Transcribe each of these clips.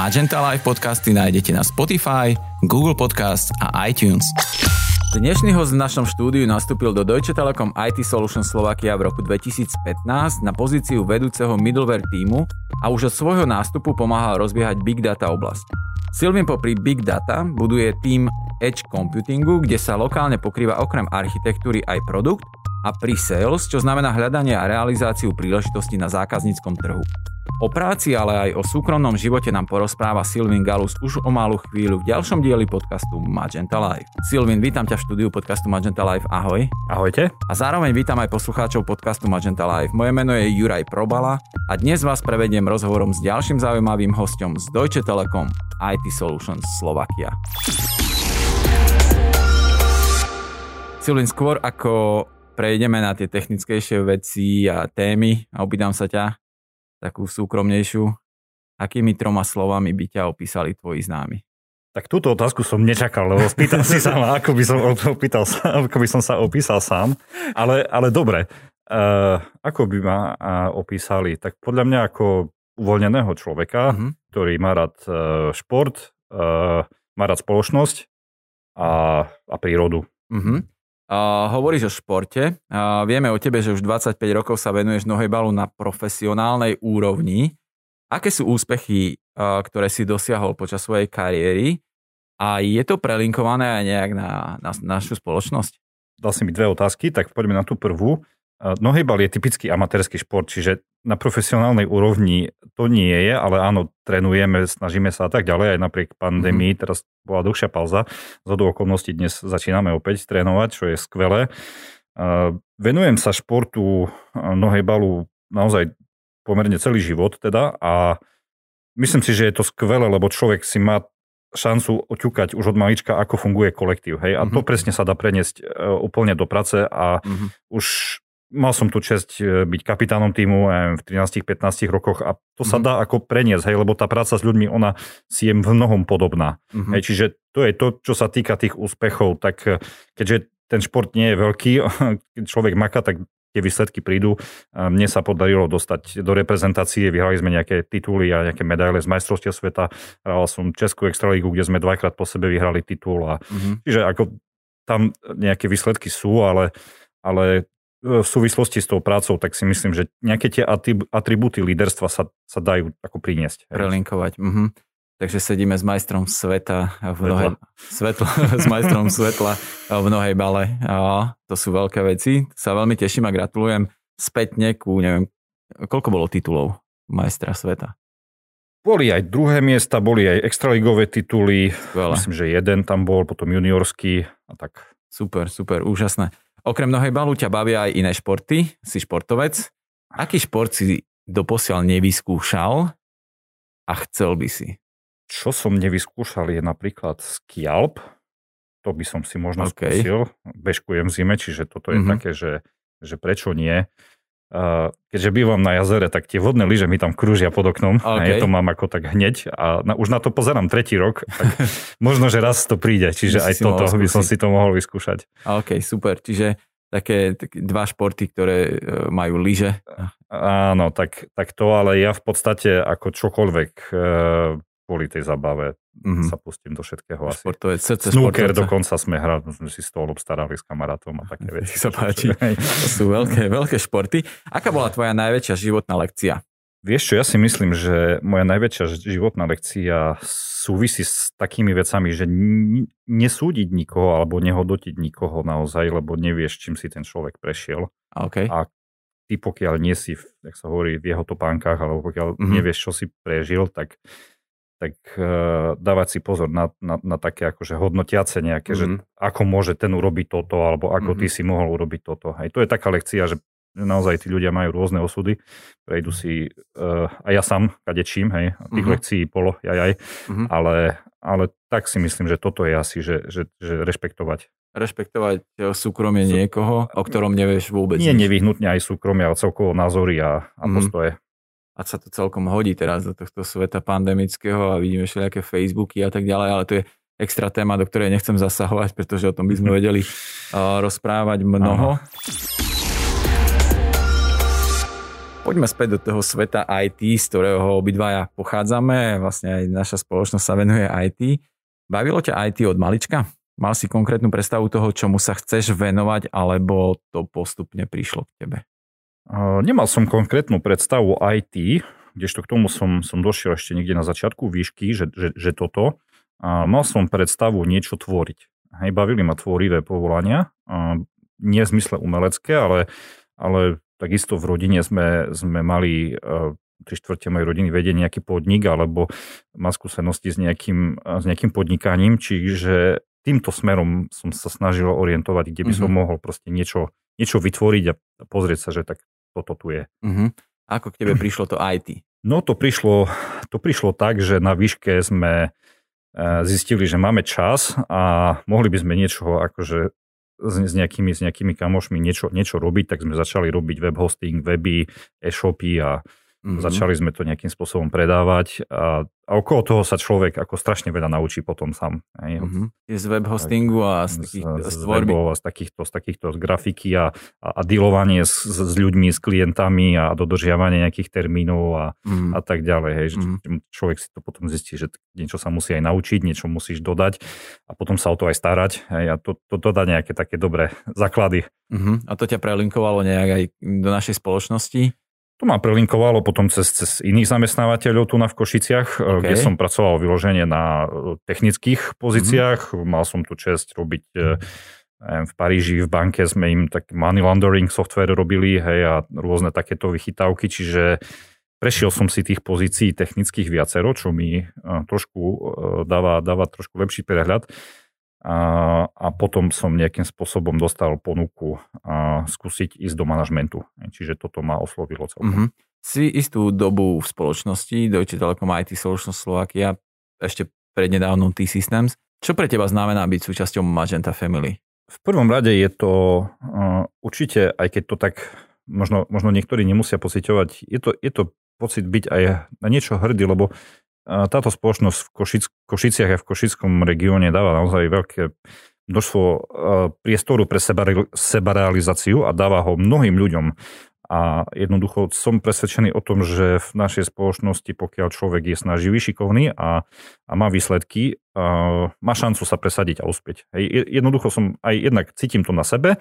Magenta Live podcasty nájdete na Spotify, Google Podcast a iTunes. Dnešný host v našom štúdiu nastúpil do Deutsche Telekom IT Solutions Slovakia v roku 2015 na pozíciu vedúceho middleware týmu a už od svojho nástupu pomáhal rozbiehať Big Data oblasť. Silvin popri Big Data buduje tým Edge Computingu, kde sa lokálne pokrýva okrem architektúry aj produkt a pre-sales, čo znamená hľadanie a realizáciu príležitosti na zákazníckom trhu. O práci, ale aj o súkromnom živote nám porozpráva Silvin Galus už o malú chvíľu v ďalšom dieli podcastu Magenta Live. Silvin, vítam ťa v štúdiu podcastu Magenta Live. Ahoj. Ahojte. A zároveň vítam aj poslucháčov podcastu Magenta Live. Moje meno je Juraj Probala a dnes vás prevediem rozhovorom s ďalším zaujímavým hostom z Deutsche Telekom IT Solutions Slovakia. Silvin, skôr ako prejdeme na tie technickejšie veci a témy a opýtam sa ťa, takú súkromnejšiu, akými troma slovami by ťa opísali tvoji známi? Tak túto otázku som nečakal, lebo spýtal si sa ako by som, opýtal, ako by som sa opísal sám. Ale, ale dobre, uh, ako by ma uh, opísali? Tak podľa mňa ako uvoľneného človeka, uh-huh. ktorý má rád uh, šport, uh, má rád spoločnosť a, a prírodu. Uh-huh. Hovoríš o športe. Uh, vieme o tebe, že už 25 rokov sa venuješ nohejbalu na profesionálnej úrovni. Aké sú úspechy, uh, ktoré si dosiahol počas svojej kariéry? A je to prelinkované aj nejak na, na našu spoločnosť? Dal si mi dve otázky, tak poďme na tú prvú. Nohejbal je typický amatérsky šport, čiže na profesionálnej úrovni to nie je, ale áno, trénujeme, snažíme sa a tak ďalej, aj napriek pandémii, mm-hmm. teraz bola dlhšia pauza, z okolností dnes začíname opäť trénovať, čo je skvelé. Venujem sa športu nohejbalu naozaj pomerne celý život teda a myslím si, že je to skvelé, lebo človek si má šancu oťukať už od malička, ako funguje kolektív. Hej? A mm-hmm. to presne sa dá preniesť e, úplne do práce a mm-hmm. už mal som tu čest e, byť kapitánom týmu v 13-15 rokoch a to sa mm. dá ako preniesť, hej, lebo tá práca s ľuďmi, ona si je v mnohom podobná. Mm-hmm. Hej, čiže to je to, čo sa týka tých úspechov, tak e, keďže ten šport nie je veľký, keď človek maká, tak tie výsledky prídu. Mne sa podarilo dostať do reprezentácie, vyhrali sme nejaké tituly a nejaké medaile z majstrovstiev sveta. Hral som Českú extralígu, kde sme dvakrát po sebe vyhrali titul. A, mm-hmm. Čiže ako tam nejaké výsledky sú, ale, ale v súvislosti s tou prácou, tak si myslím, že nejaké tie atribúty líderstva sa, sa dajú ako priniesť. Prelinkovať. Mhm. Takže sedíme s majstrom sveta v nohe, svetla, s majstrom svetla v nohej bale. A to sú veľké veci. Sa veľmi teším a gratulujem spätne ku, neviem, koľko bolo titulov majstra sveta? Boli aj druhé miesta, boli aj extraligové tituly. Skvelé. Myslím, že jeden tam bol, potom juniorský a tak. Super, super, úžasné. Okrem balu ťa bavia aj iné športy, si športovec. Aký šport si doposiaľ nevyskúšal a chcel by si? Čo som nevyskúšal je napríklad skialp. To by som si možno okay. skúsil. Bežkujem zime, čiže toto je mm-hmm. také, že, že prečo nie. Uh, keďže bývam na jazere, tak tie vodné lyže mi tam krúžia pod oknom. Okay. Ja to mám ako tak hneď a na, už na to pozerám tretí rok. Tak možno, že raz to príde, čiže aj toto by som si to mohol vyskúšať. OK, super. Čiže také, také dva športy, ktoré e, majú lyže. Áno, tak, tak to, ale ja v podstate ako čokoľvek uh, kvôli tej zabave mm-hmm. sa pustím do všetkého asi. Športové srdce Snooker dokonca sme hrali, sme si stôl obstarali s kamarátom a také veci. sa páči. To sú veľké, veľké športy. Aká bola tvoja najväčšia životná lekcia? Vieš čo, ja si myslím, že moja najväčšia životná lekcia súvisí s takými vecami, že nesúdiť nikoho alebo nehodnotiť nikoho naozaj, lebo nevieš, čím si ten človek prešiel. Okay. A ty pokiaľ nie si, jak sa hovorí, v jeho topánkach, alebo pokiaľ mm-hmm. nevieš, čo si prežil, tak tak uh, dávať si pozor na, na, na také akože hodnotiace nejaké, mm-hmm. že mhm. ako môže ten urobiť toto, alebo ako mm-hmm. ty si mohol urobiť toto. Hej, to je taká lekcia, že naozaj tí ľudia majú rôzne osudy, prejdu si, uh, a ja sám kadečím, hej, tých mm-hmm. lekcií polo, jaj, mm-hmm. ale, ale tak si myslím, že toto je asi, že, že, že rešpektovať. Rešpektovať e, súkromie niekoho, o ktorom nevieš vôbec. Nie nevyhnutne aj súkromie, ale celkovo názory a, a mm-hmm. postoje a sa to celkom hodí teraz do tohto sveta pandemického a vidíme všelijaké Facebooky a tak ďalej, ale to je extra téma, do ktorej nechcem zasahovať, pretože o tom by sme vedeli uh, rozprávať mnoho. Aha. Poďme späť do toho sveta IT, z ktorého obidvaja pochádzame. Vlastne aj naša spoločnosť sa venuje IT. Bavilo ťa IT od malička? Mal si konkrétnu predstavu toho, čomu sa chceš venovať, alebo to postupne prišlo k tebe? Nemal som konkrétnu predstavu IT, kdežto k tomu som, som došiel ešte niekde na začiatku výšky, že, že, že toto. A mal som predstavu niečo tvoriť. Hej, bavili ma tvorivé povolania, a nie v zmysle umelecké, ale, ale takisto v rodine sme, sme mali tri štvrte mojej rodiny vedie nejaký podnik alebo má skúsenosti s nejakým, s nejakým podnikaním, čiže týmto smerom som sa snažil orientovať, kde by mm-hmm. som mhm. mohol proste niečo, niečo vytvoriť a pozrieť sa, že tak toto tu je. Mm-hmm. Ako k tebe prišlo to IT? No to prišlo, to prišlo tak, že na výške sme e, zistili, že máme čas a mohli by sme niečo akože s, s, nejakými, s nejakými kamošmi niečo, niečo robiť, tak sme začali robiť web hosting, weby, e-shopy a Mm-hmm. Začali sme to nejakým spôsobom predávať a, a okolo toho sa človek ako strašne veľa naučí potom sám. Mm-hmm. Z web hostingu a z, z, z, z a z takýchto, z takýchto grafiky a, a, a dealovanie s, s ľuďmi, s klientami a dodržiavanie nejakých termínov a, mm-hmm. a tak ďalej. Hej, že mm-hmm. Človek si to potom zistí, že niečo sa musí aj naučiť, niečo musíš dodať a potom sa o to aj starať hej, a to, to, to dá nejaké také dobré základy. Mm-hmm. A to ťa prelinkovalo nejak aj do našej spoločnosti? To ma prelinkovalo potom cez, cez iných zamestnávateľov tu na v Košiciach, okay. kde som pracoval vyloženie na e, technických pozíciách. Mm-hmm. Mal som tu čest robiť e, v Paríži, v banke sme im tak money laundering software robili hej, a rôzne takéto vychytávky, čiže prešiel som si tých pozícií technických viacero, čo mi trošku dáva, dáva trošku lepší prehľad a, a potom som nejakým spôsobom dostal ponuku a skúsiť ísť do manažmentu. Čiže toto ma oslovilo celkom. Mm-hmm. Si istú dobu v spoločnosti Deutsche Telekom IT Solutions Slovakia, ešte prednedávnom T-Systems. Čo pre teba znamená byť súčasťou Magenta Family? V prvom rade je to uh, určite, aj keď to tak možno, možno niektorí nemusia pociťovať, je to, je to pocit byť aj na niečo hrdý, lebo táto spoločnosť v Košic, Košiciach a v Košickom regióne dáva naozaj veľké množstvo e, priestoru pre sebarealizáciu a dáva ho mnohým ľuďom. A jednoducho som presvedčený o tom, že v našej spoločnosti, pokiaľ človek je snaživý, šikovný a, a má výsledky, a má šancu sa presadiť a uspieť. Hej, jednoducho som aj jednak cítim to na sebe, e,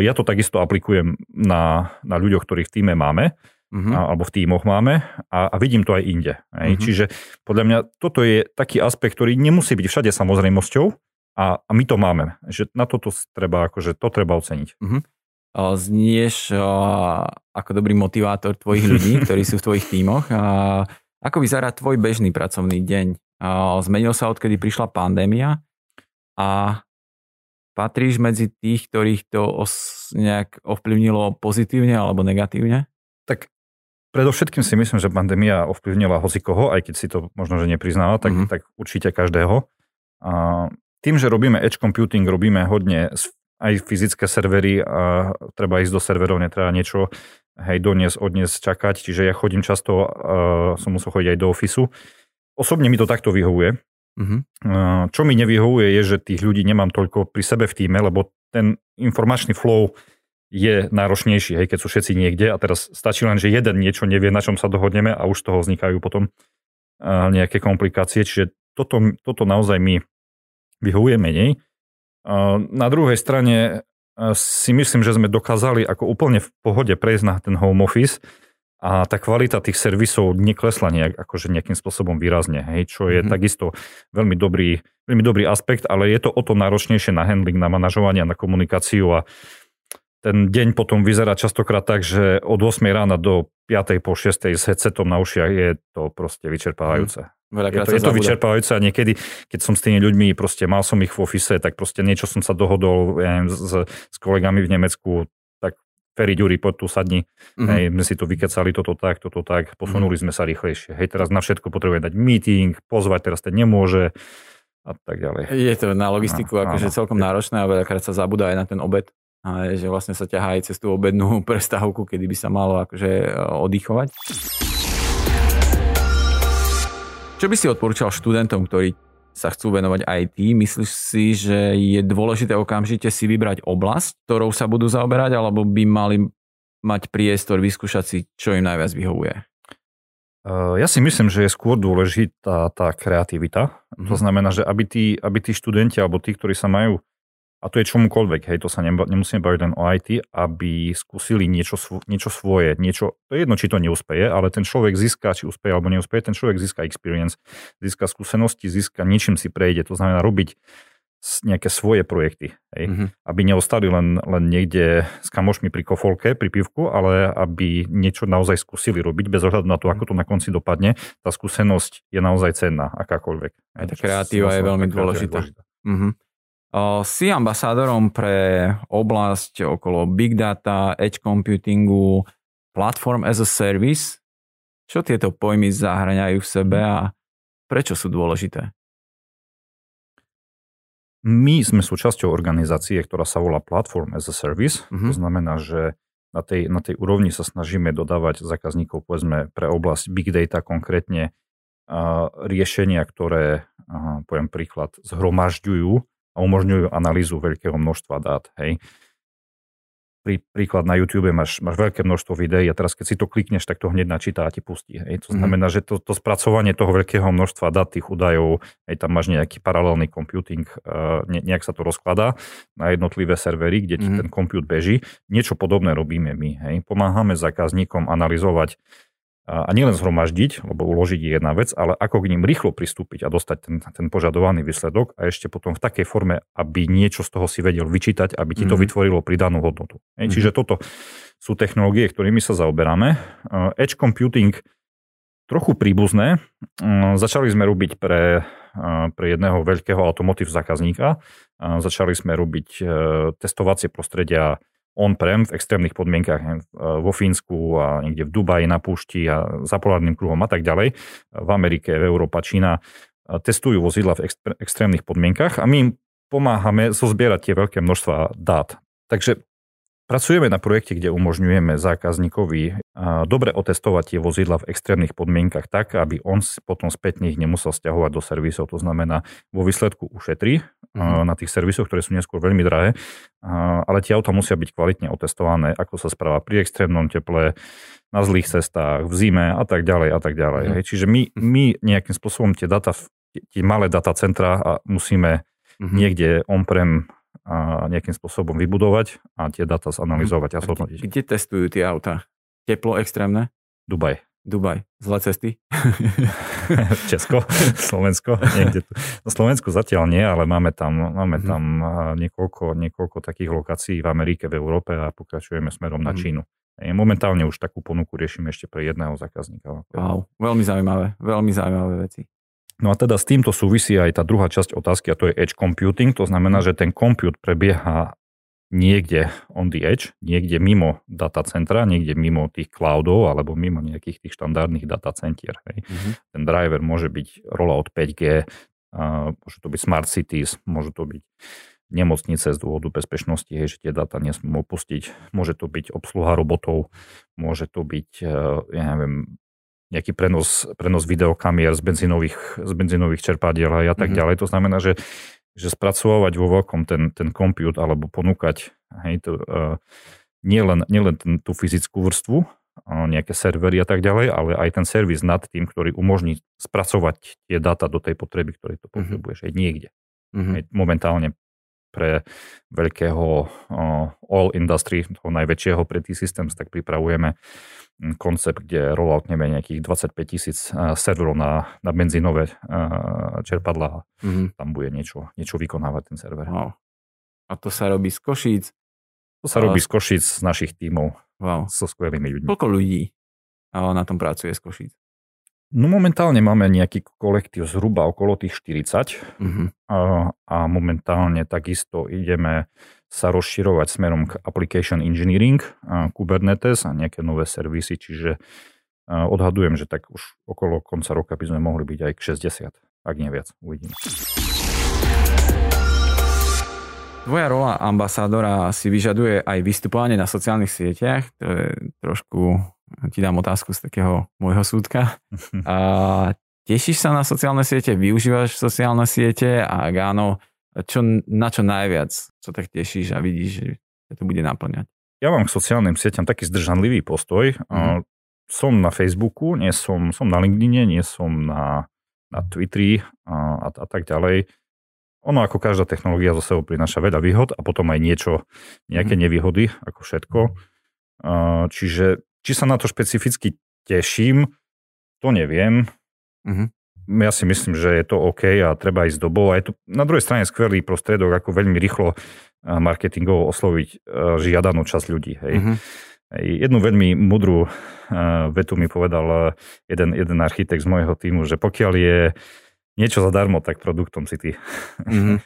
ja to takisto aplikujem na, na ľuďoch, ktorých v týme máme uh-huh. alebo v tímoch máme a, a vidím to aj inde. Uh-huh. Čiže podľa mňa toto je taký aspekt, ktorý nemusí byť všade samozrejmosťou a, a my to máme. Že na toto treba, akože to treba oceniť. Uh-huh. Znieš ako dobrý motivátor tvojich ľudí, ktorí sú v tvojich tímoch. Ako vyzerá tvoj bežný pracovný deň? Zmenil sa, odkedy prišla pandémia a patríš medzi tých, ktorých to os, nejak ovplyvnilo pozitívne alebo negatívne? Predovšetkým si myslím, že pandémia ovplyvnila hocikoho, aj keď si to možno, že nepriznáva, tak, mm-hmm. tak určite každého. A tým, že robíme edge computing, robíme hodne aj fyzické servery a treba ísť do serverov, netreba niečo hej, doniesť, odniesť, čakať, čiže ja chodím často, uh, som musel chodiť aj do ofisu. Osobne mi to takto vyhovuje. Mm-hmm. Uh, čo mi nevyhovuje je, že tých ľudí nemám toľko pri sebe v týme, lebo ten informačný flow je náročnejší, hej, keď sú všetci niekde a teraz stačí len, že jeden niečo nevie, na čom sa dohodneme a už z toho vznikajú potom nejaké komplikácie, čiže toto, toto naozaj mi vyhovuje menej. Na druhej strane uh, si myslím, že sme dokázali ako úplne v pohode prejsť na ten home office a tá kvalita tých servisov neklesla nejak, akože nejakým spôsobom výrazne, hej, čo je mm-hmm. takisto veľmi dobrý, veľmi dobrý aspekt, ale je to o to náročnejšie na handling, na manažovanie, na komunikáciu a ten deň potom vyzerá častokrát tak, že od 8 rána do 5. po 6. s headsetom na ušiach je to proste vyčerpávajúce. Mm. je to, je to vyčerpávajúce a niekedy, keď som s tými ľuďmi, proste mal som ich v office, tak proste niečo som sa dohodol ja neviem, s, s kolegami v Nemecku, tak Ferry Ďuri, poď tu sadni. Mm-hmm. Hej, my si to vykecali, toto tak, toto tak, posunuli mm-hmm. sme sa rýchlejšie. Hej, teraz na všetko potrebuje dať meeting, pozvať, teraz ten nemôže a tak ďalej. Je to na logistiku no, akože celkom náročné a veľakrát sa zabúda aj na ten obed a že vlastne sa ťahá aj cez tú obednú prestávku, kedy by sa malo akože e, oddychovať. Čo by si odporúčal študentom, ktorí sa chcú venovať IT, myslíš si, že je dôležité okamžite si vybrať oblasť, ktorou sa budú zaoberať, alebo by mali mať priestor vyskúšať si, čo im najviac vyhovuje? Eh, ja si myslím, že je skôr dôležitá tá kreativita. Mm-hmm. To znamená, že aby tí, aby tí študenti alebo tí, ktorí sa majú a to je čomukoľvek, hej, to sa nemusíme baviť len o IT, aby skúsili niečo, niečo svoje, niečo, to je jedno, či to neúspeje, ale ten človek získa, či úspeje alebo neúspeje, ten človek získa experience, získa skúsenosti, získa, niečím si prejde, to znamená robiť nejaké svoje projekty, hej, mm-hmm. aby neostali len, len niekde s kamošmi pri kofolke, pri pivku, ale aby niečo naozaj skúsili robiť bez ohľadu na to, ako to na konci dopadne. Tá skúsenosť je naozaj cenná, akákoľvek. Aj tá kreatíva je veľmi dôležitá. dôležitá. Mm-hmm. Si ambasádorom pre oblasť okolo big data, edge computingu, platform as a service. Čo tieto pojmy zahraňajú v sebe a prečo sú dôležité? My sme súčasťou organizácie, ktorá sa volá Platform as a Service. Mm-hmm. To znamená, že na tej, na tej úrovni sa snažíme dodávať zákazníkov, povedzme, pre oblasť big data konkrétne a riešenia, ktoré, a poviem príklad, zhromažďujú a umožňujú analýzu veľkého množstva dát. Hej. Prí, príklad na YouTube máš, máš veľké množstvo videí a teraz keď si to klikneš, tak to hneď načíta a ti pustí. Hej. To mhm. znamená, mm. že to, to spracovanie toho veľkého množstva dát, tých údajov, hej, tam máš nejaký paralelný computing, uh, ne, nejak sa to rozkladá na jednotlivé servery, kde ti mm. ten compute beží. Niečo podobné robíme my. Hej. Pomáhame zákazníkom analyzovať a nielen zhromaždiť, lebo uložiť je jedna vec, ale ako k ním rýchlo pristúpiť a dostať ten, ten požadovaný výsledok a ešte potom v takej forme, aby niečo z toho si vedel vyčítať, aby ti to mm-hmm. vytvorilo pridanú hodnotu. Mm-hmm. Čiže toto sú technológie, ktorými sa zaoberáme. Edge computing trochu príbuzné. Začali sme robiť pre, pre jedného veľkého automotív zákazníka. Začali sme robiť e, testovacie prostredia on-prem v extrémnych podmienkach e, vo Fínsku a niekde v Dubaji na púšti a za polárnym kruhom a tak ďalej. V Amerike, v Európa, Čína testujú vozidla v extrémnych podmienkach a my im pomáhame zozbierať tie veľké množstva dát. Takže Pracujeme na projekte, kde umožňujeme zákazníkovi dobre otestovať tie vozidla v extrémnych podmienkach tak, aby on potom spätne ich nemusel stiahovať do servisov. To znamená, vo výsledku ušetrí mm-hmm. na tých servisoch, ktoré sú neskôr veľmi drahé, ale tie auta musia byť kvalitne otestované, ako sa správa pri extrémnom teple, na zlých cestách, v zime a tak ďalej a tak ďalej. Mm-hmm. Čiže my, my nejakým spôsobom tie data, tie malé datacentra musíme mm-hmm. niekde on-prem a nejakým spôsobom vybudovať a tie data zanalizovať a zhodnotiť. Kde testujú tie auta? Teplo extrémne? Dubaj. Dubaj. Zlé cesty? Česko, Slovensko. Niekde tu. No Slovensku zatiaľ nie, ale máme tam, máme mm. tam niekoľko, niekoľko takých lokácií v Amerike, v Európe a pokračujeme smerom na mhm. Čínu. Momentálne už takú ponuku riešime ešte pre jedného zákazníka. Wow, veľmi zaujímavé, veľmi zaujímavé veci. No a teda s týmto súvisí aj tá druhá časť otázky a to je edge computing. To znamená, že ten compute prebieha niekde on the edge, niekde mimo datacentra, niekde mimo tých cloudov alebo mimo nejakých tých štandardných datacentier. Hej. Mm-hmm. Ten driver môže byť rollout 5G, uh, môže to byť smart cities, môže to byť nemocnice z dôvodu bezpečnosti, hej, že tie dáta nesmú opustiť. Môže to byť obsluha robotov, môže to byť, uh, ja neviem, nejaký prenos, prenos videokamier z benzínových, z benzínových čerpadiel a tak mm-hmm. ďalej. To znamená, že, že spracovávať vo veľkom ten, ten kompút alebo ponúkať hej, to, uh, nielen, nielen ten, tú fyzickú vrstvu, uh, nejaké servery a tak ďalej, ale aj ten servis nad tým, ktorý umožní spracovať tie dáta do tej potreby, ktorej to mhm. potrebuješ mm-hmm. aj niekde. Mm-hmm. Hej, momentálne pre veľkého all industry, toho najväčšieho pre T-Systems, tak pripravujeme koncept, kde rollout nejakých 25 tisíc serverov na, na benzínové čerpadla a mm-hmm. tam bude niečo, niečo vykonávať ten server. Wow. A to sa robí z Košíc? To sa robí z Košíc, z našich tímov, wow. so skvelými ľuďmi. Koľko ľudí na tom pracuje z Košíc? No momentálne máme nejaký kolektív zhruba okolo tých 40 mm-hmm. a, a momentálne takisto ideme sa rozširovať smerom k application engineering, a Kubernetes a nejaké nové servisy, čiže odhadujem, že tak už okolo konca roka by sme mohli byť aj k 60, ak nie viac, uvidíme. Tvoja rola ambasádora si vyžaduje aj vystupovanie na sociálnych sieťach. To je trošku, ti dám otázku z takého môjho súdka. A Tešíš sa na sociálne siete? Využívaš sociálne siete? A ak áno, čo, na čo najviac sa tak tešíš a vidíš, že to bude naplňať? Ja mám k sociálnym sieťam taký zdržanlivý postoj. Mm. Som na Facebooku, nie som, som na LinkedIne, nie som na, na Twitteri a, a, a tak ďalej. Ono ako každá technológia zo sebou prináša veľa výhod a potom aj niečo, nejaké mhm. nevýhody, ako všetko. Čiže či sa na to špecificky teším, to neviem. Uh-huh. Ja si myslím, že je to OK a treba ísť dobou. A je to na druhej strane skvelý prostriedok, ako veľmi rýchlo marketingovo osloviť žiadanú časť ľudí. Hej. Uh-huh. Jednu veľmi mudrú vetu mi povedal jeden, jeden architekt z môjho týmu, že pokiaľ je niečo zadarmo, tak produktom si ty. Mm-hmm.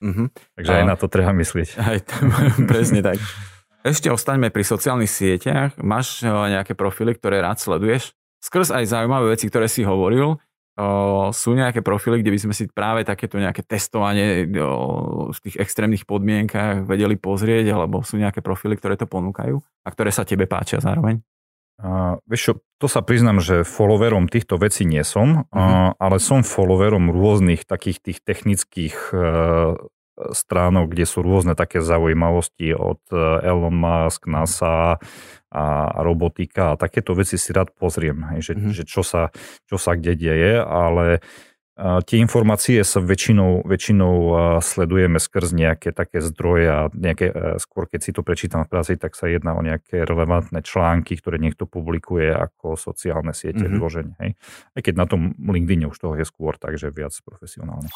Mm-hmm. Takže a... aj na to treba myslieť. Aj to, presne tak. Ešte ostaňme pri sociálnych sieťach. Máš eh, nejaké profily, ktoré rád sleduješ? Skrz aj zaujímavé veci, ktoré si hovoril. Eh, sú nejaké profily, kde by sme si práve takéto nejaké testovanie o, v tých extrémnych podmienkach vedeli pozrieť, alebo sú nejaké profily, ktoré to ponúkajú a ktoré sa tebe páčia zároveň? Uh, vieš čo, to sa priznam, že followerom týchto vecí nie som, uh-huh. uh, ale som followerom rôznych takých tých technických uh, stránok, kde sú rôzne také zaujímavosti od uh, Elon Musk, NASA a robotika a takéto veci si rád pozriem, že, uh-huh. že čo, sa, čo sa kde deje, ale Tie informácie sa väčšinou, väčšinou sledujeme skrz nejaké také zdroje a nejaké, skôr keď si to prečítam v práci, tak sa jedná o nejaké relevantné články, ktoré niekto publikuje ako sociálne siete mm-hmm. vyloženie. Hej. Aj keď na tom LinkedIn už toho je skôr, takže viac profesionálne.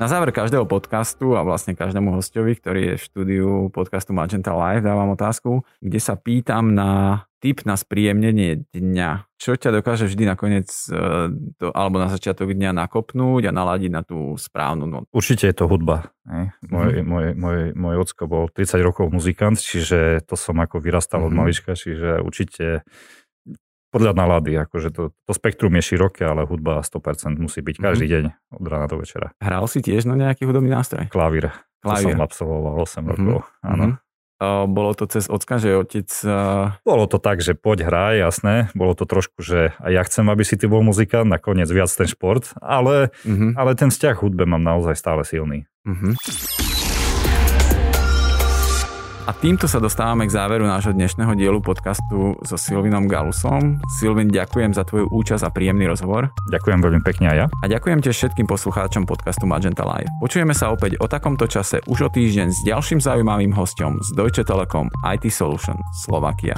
Na záver každého podcastu a vlastne každému hostovi, ktorý je v štúdiu podcastu Magenta Live, dávam otázku, kde sa pýtam na tip na spríjemnenie dňa. Čo ťa dokáže vždy nakoniec to, e, alebo na začiatok dňa nakopnúť a naladiť na tú správnu noc? Určite je to hudba. Ne? Môj, mm-hmm. môj, môj, môj ocko bol 30 rokov muzikant, čiže to som ako vyrastal mm-hmm. od mhm. malička, čiže určite podľa nálady, akože to, to spektrum je široké, ale hudba 100% musí byť každý mm-hmm. deň od rána do večera. Hral si tiež na nejaký hudobný nástroj? Klavír. Klavír. To som absolvoval 8 mm-hmm. rokov, áno. Mm-hmm. Bolo to cez ocka, že otec... Bolo to tak, že poď hraj, jasné. Bolo to trošku, že a ja chcem, aby si ty bol muzikant, nakoniec viac ten šport, ale, mm-hmm. ale ten vzťah hudbe mám naozaj stále silný. Mm-hmm. A týmto sa dostávame k záveru nášho dnešného dielu podcastu so Silvinom Galusom. Silvin, ďakujem za tvoju účasť a príjemný rozhovor. Ďakujem veľmi pekne aj ja. A ďakujem tiež všetkým poslucháčom podcastu Magenta Live. Počujeme sa opäť o takomto čase už o týždeň s ďalším zaujímavým hostom z Deutsche Telekom IT Solution Slovakia.